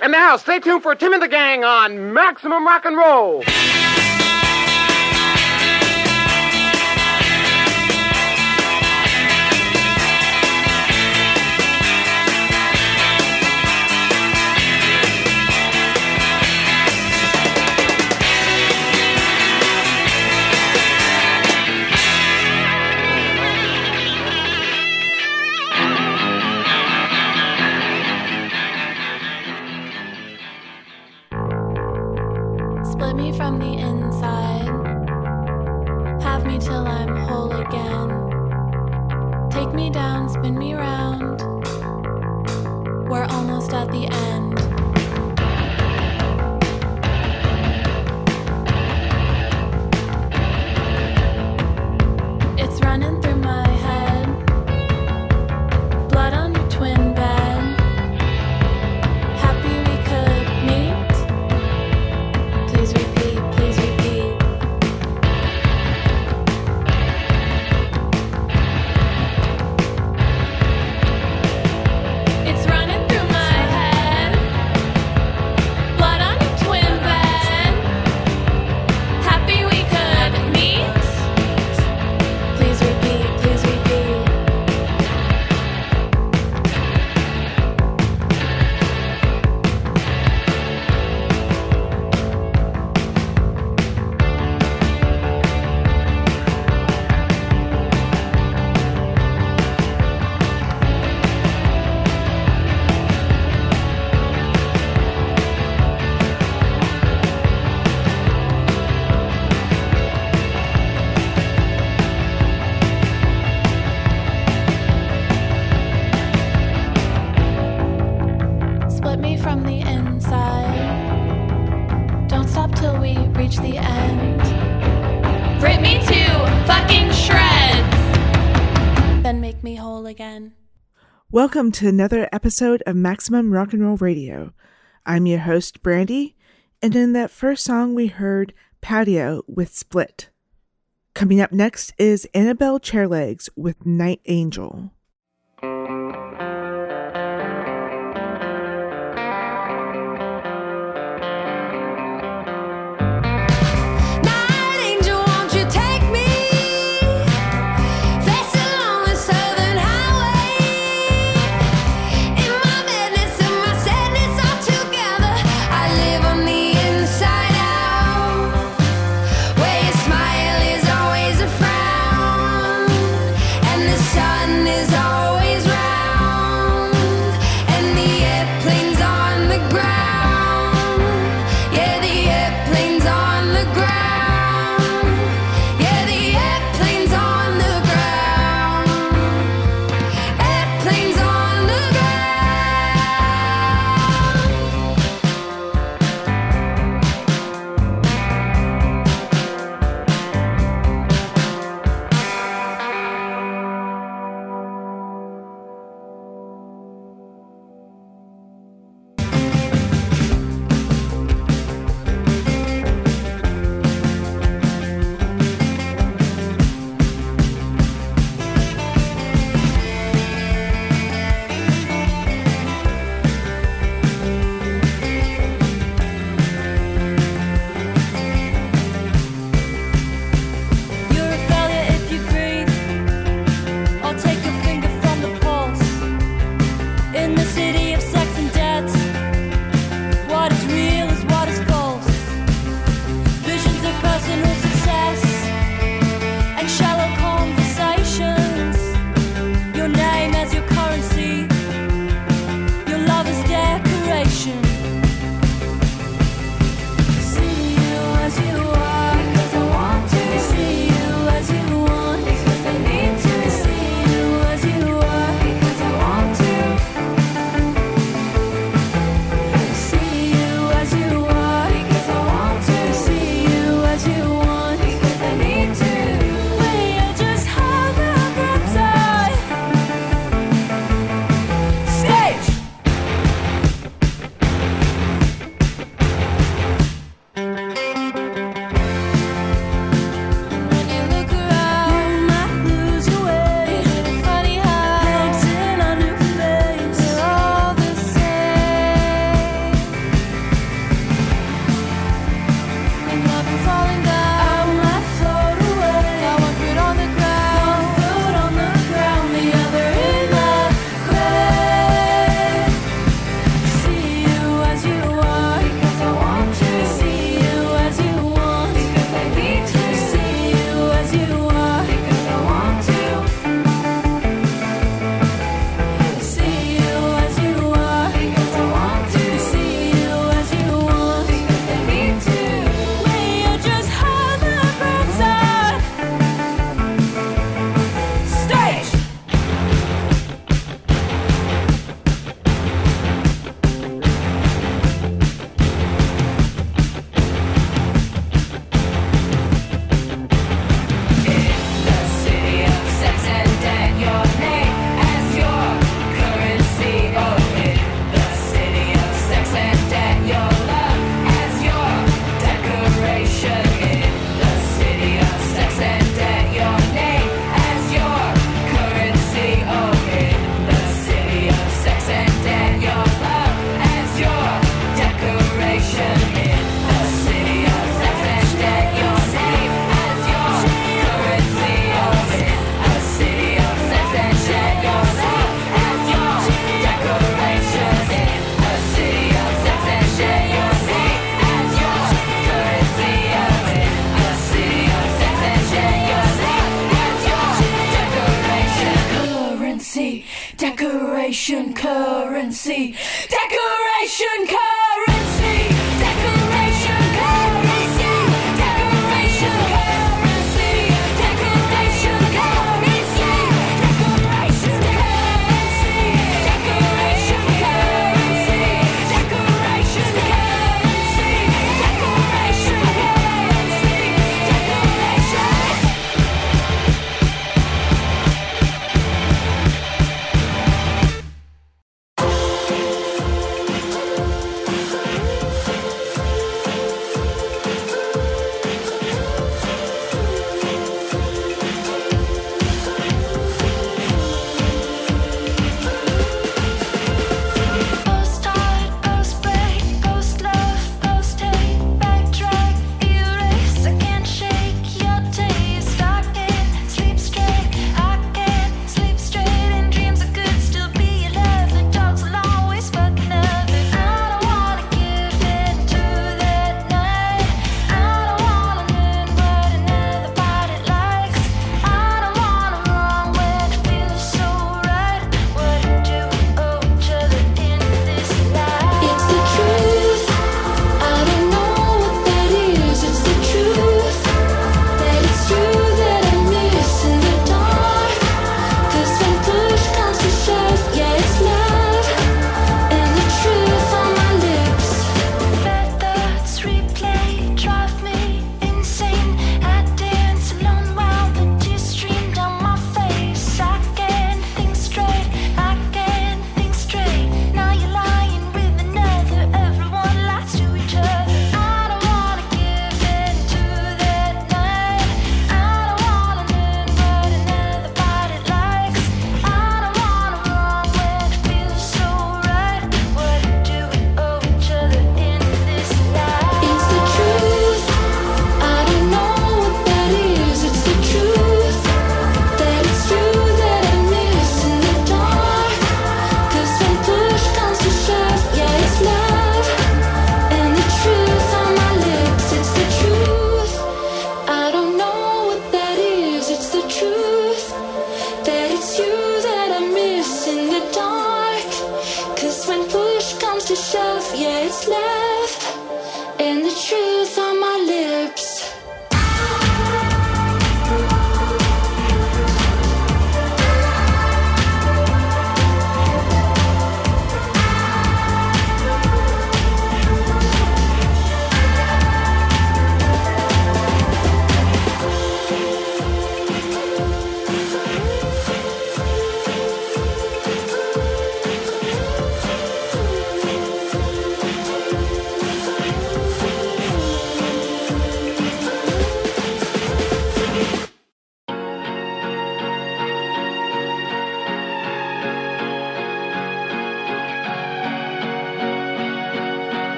And now, stay tuned for Tim and the Gang on Maximum Rock and Roll. me right. Welcome to another episode of Maximum Rock and Roll Radio. I'm your host, Brandi, and in that first song we heard Patio with Split. Coming up next is Annabelle Chairlegs with Night Angel.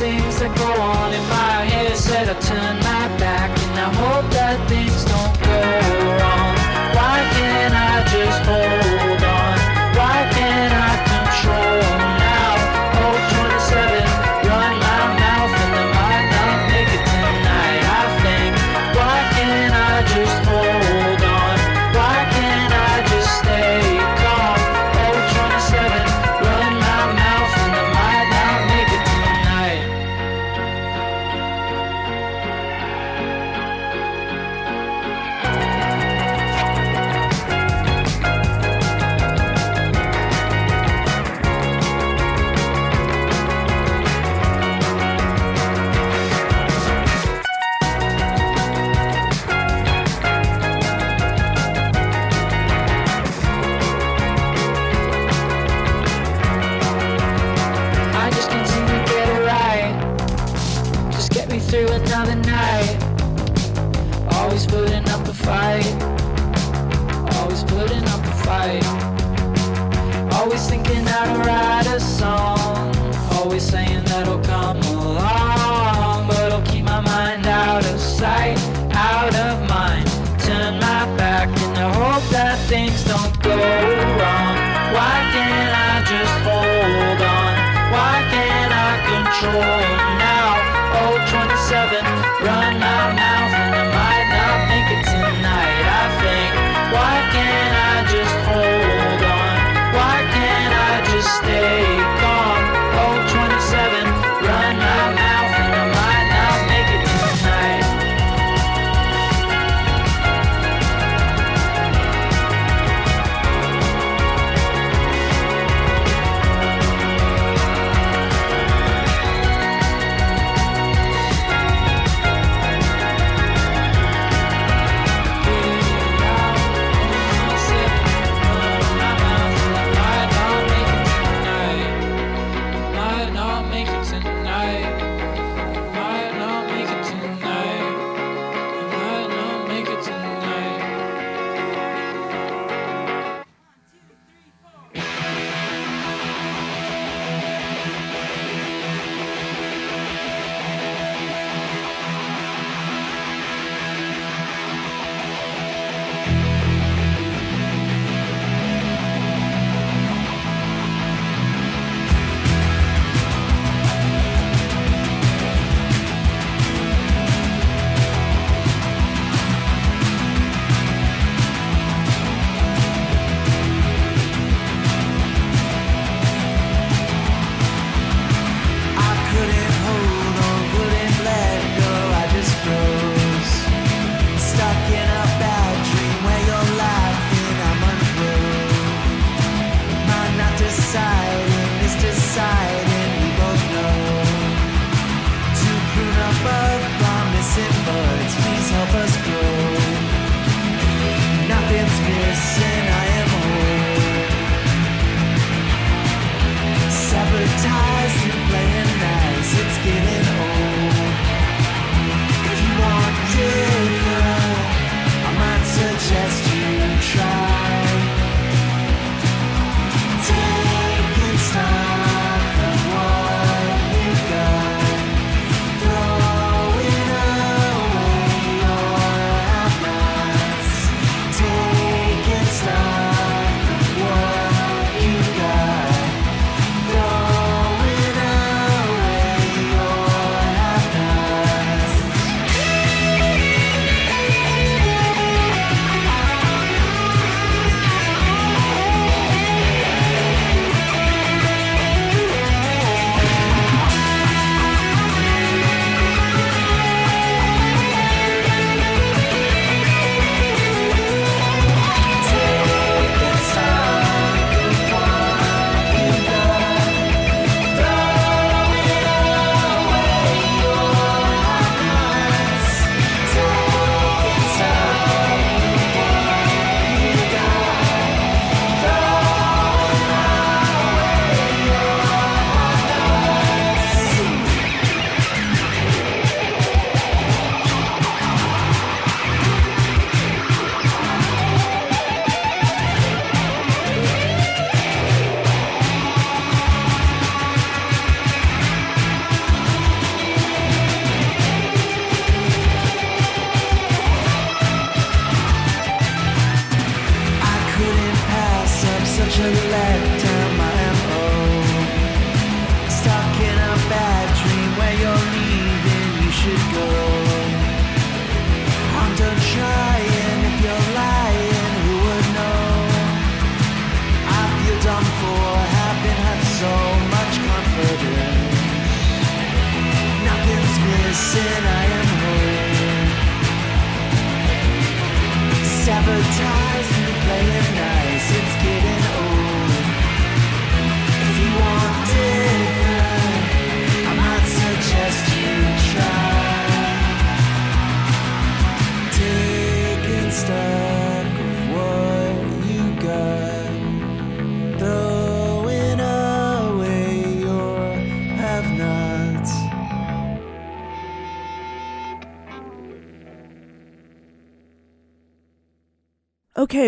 things that go on in my head. Said I turn my back and I hope that.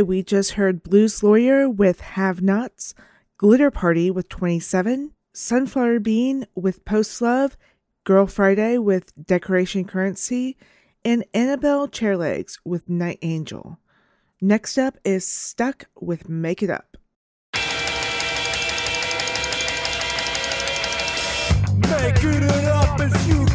We just heard Blues Lawyer with Have Nots, Glitter Party with 27, Sunflower Bean with Post Love, Girl Friday with Decoration Currency, and Annabelle Chairlegs with Night Angel. Next up is Stuck with Make It Up. Make it up as you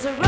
There's a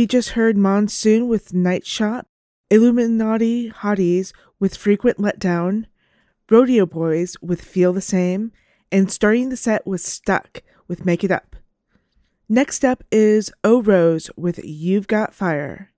We just heard Monsoon with Nightshop, Illuminati Hotties with Freequent Letdown, Rodeo Boys with Feel the Same, and starting the set was Stuck with Make It Up. Next up is O Rose with You've Got Fire.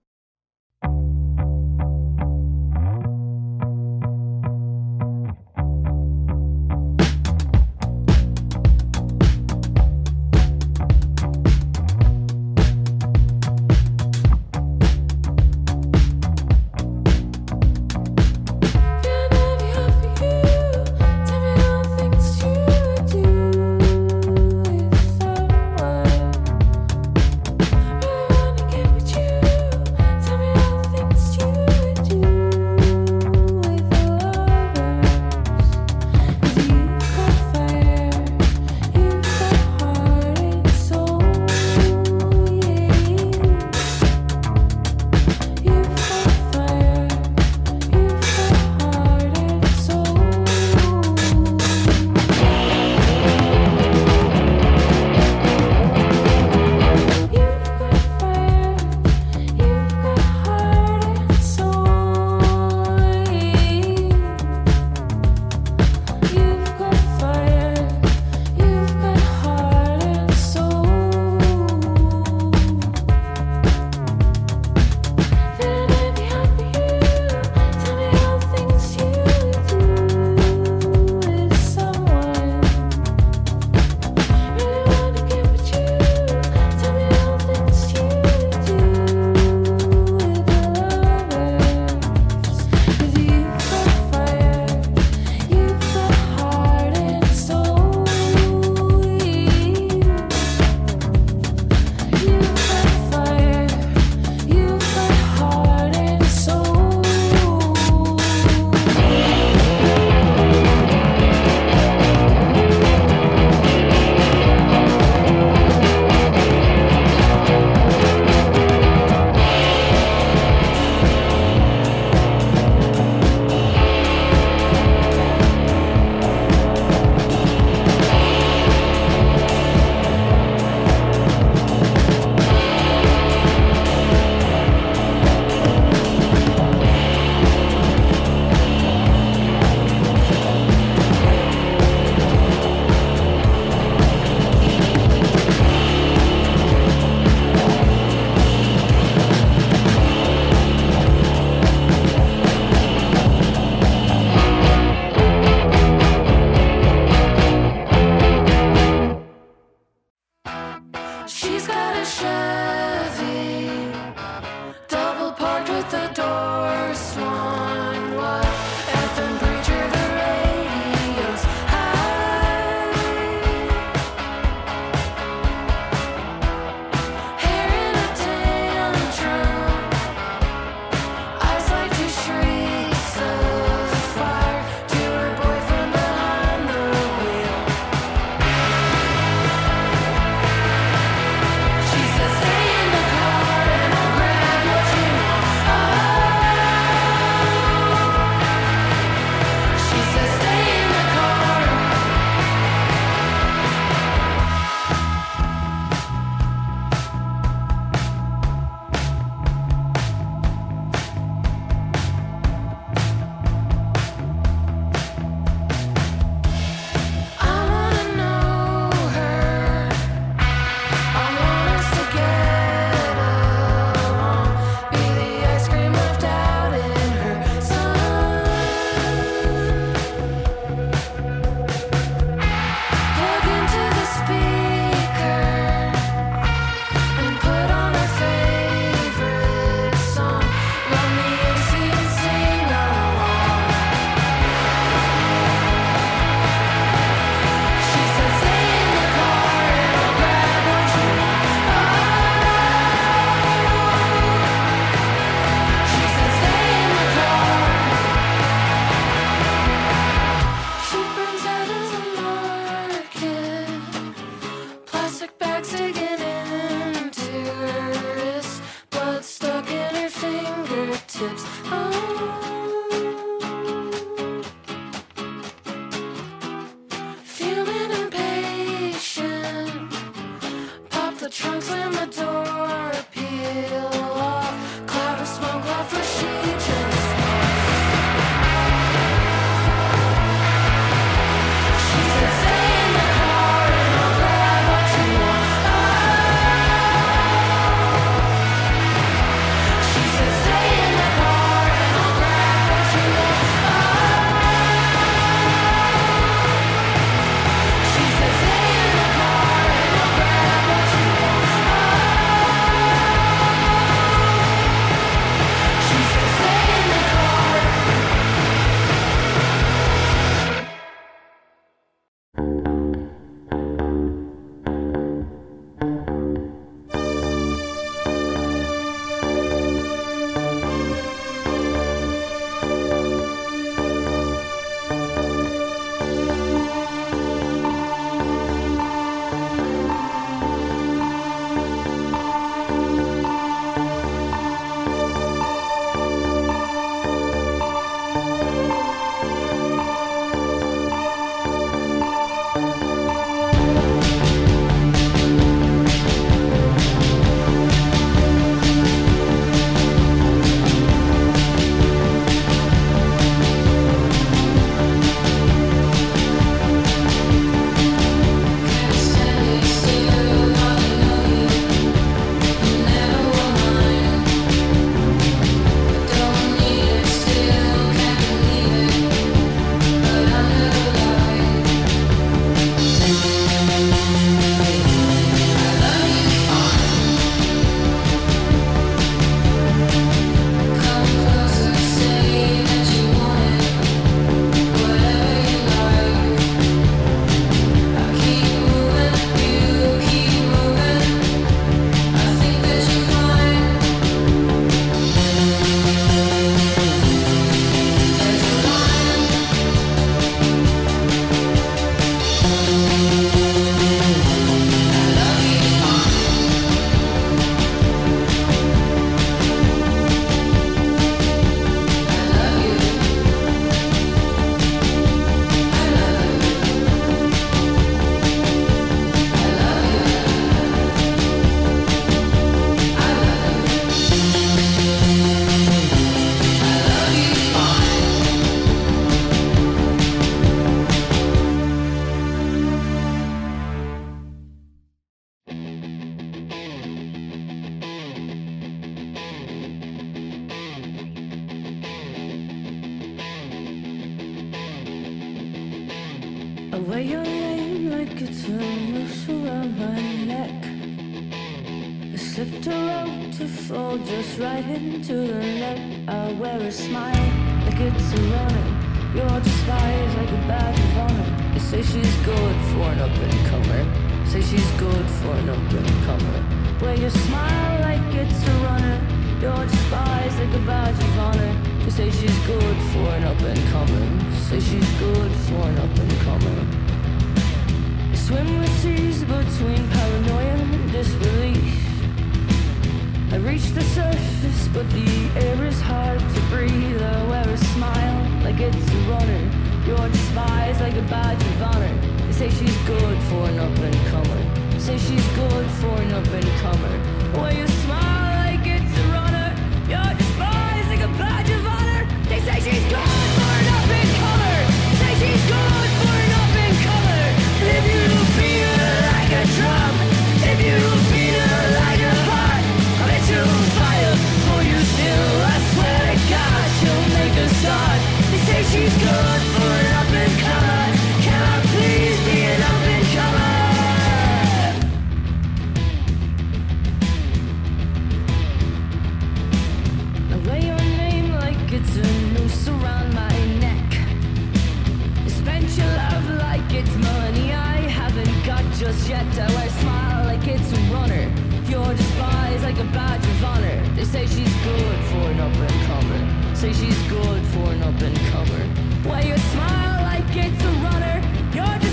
badge of honor. They say she's good for an up and comer. Say she's good for an up and comer. Why you smile like it's a runner? You're just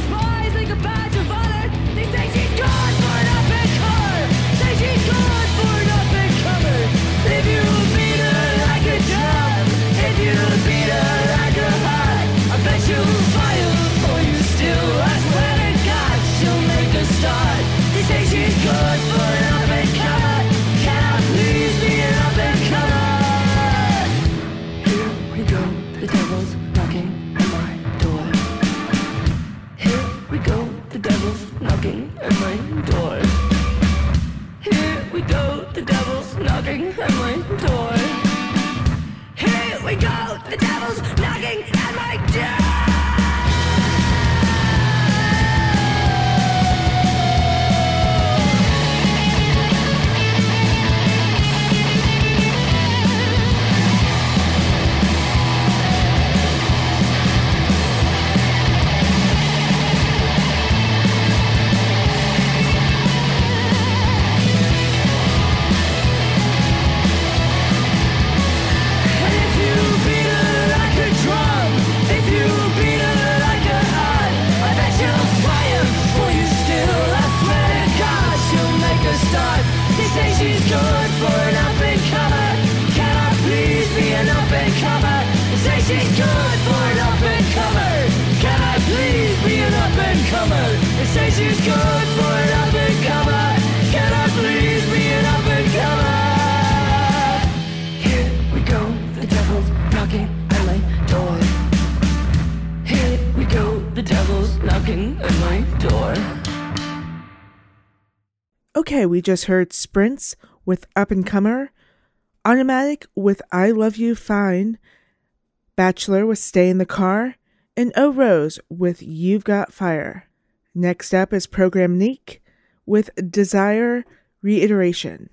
we go. The devil's knocking at my door. she's gone. Okay, we just heard Sprints with Up and Comer, Automatic with I Love You Fine, Bachelor with Stay in the Car, and O Rose with You've Got Fire. Next up is Programmique with Desire Reiteration.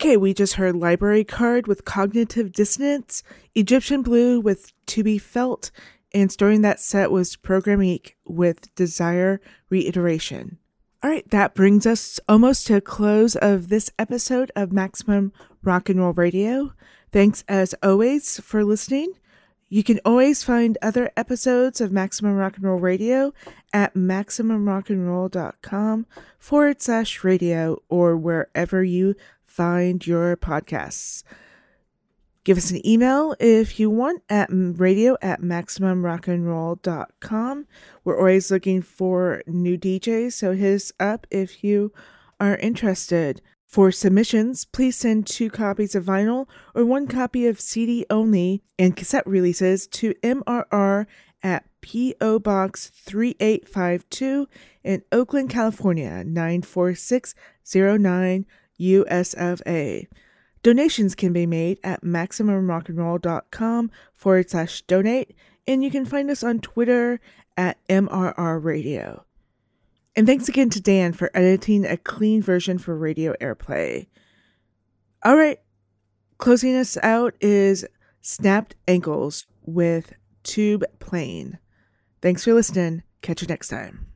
Okay, we just heard Library Card with Cognitive Dissonance, Egyptian Blue with To Be Felt, and starting that set was Programmique with Desire Reiteration. All right, that brings us almost to a close of this episode of Maximum Rock and Roll Radio. Thanks as always for listening. You can always find other episodes of Maximum Rock and Roll Radio at MaximumRockandRoll.com forward slash radio or wherever you find your podcasts. Give us an email if you want at radio at MaximumRockandRoll.com. We're always looking for new DJs, so hit us up if you are interested. For submissions, please send two copies of vinyl or one copy of CD only and cassette releases to MRR at P.O. Box 3852 in Oakland, California 94609 US of A. Donations can be made at MaximumRockandRoll.com forward slash donate, and you can find us on Twitter at MRR Radio. And thanks again to Dan for editing a clean version for radio airplay. All right, closing us out is Snapped Ankles with Tube Plane. Thanks for listening. Catch you next time.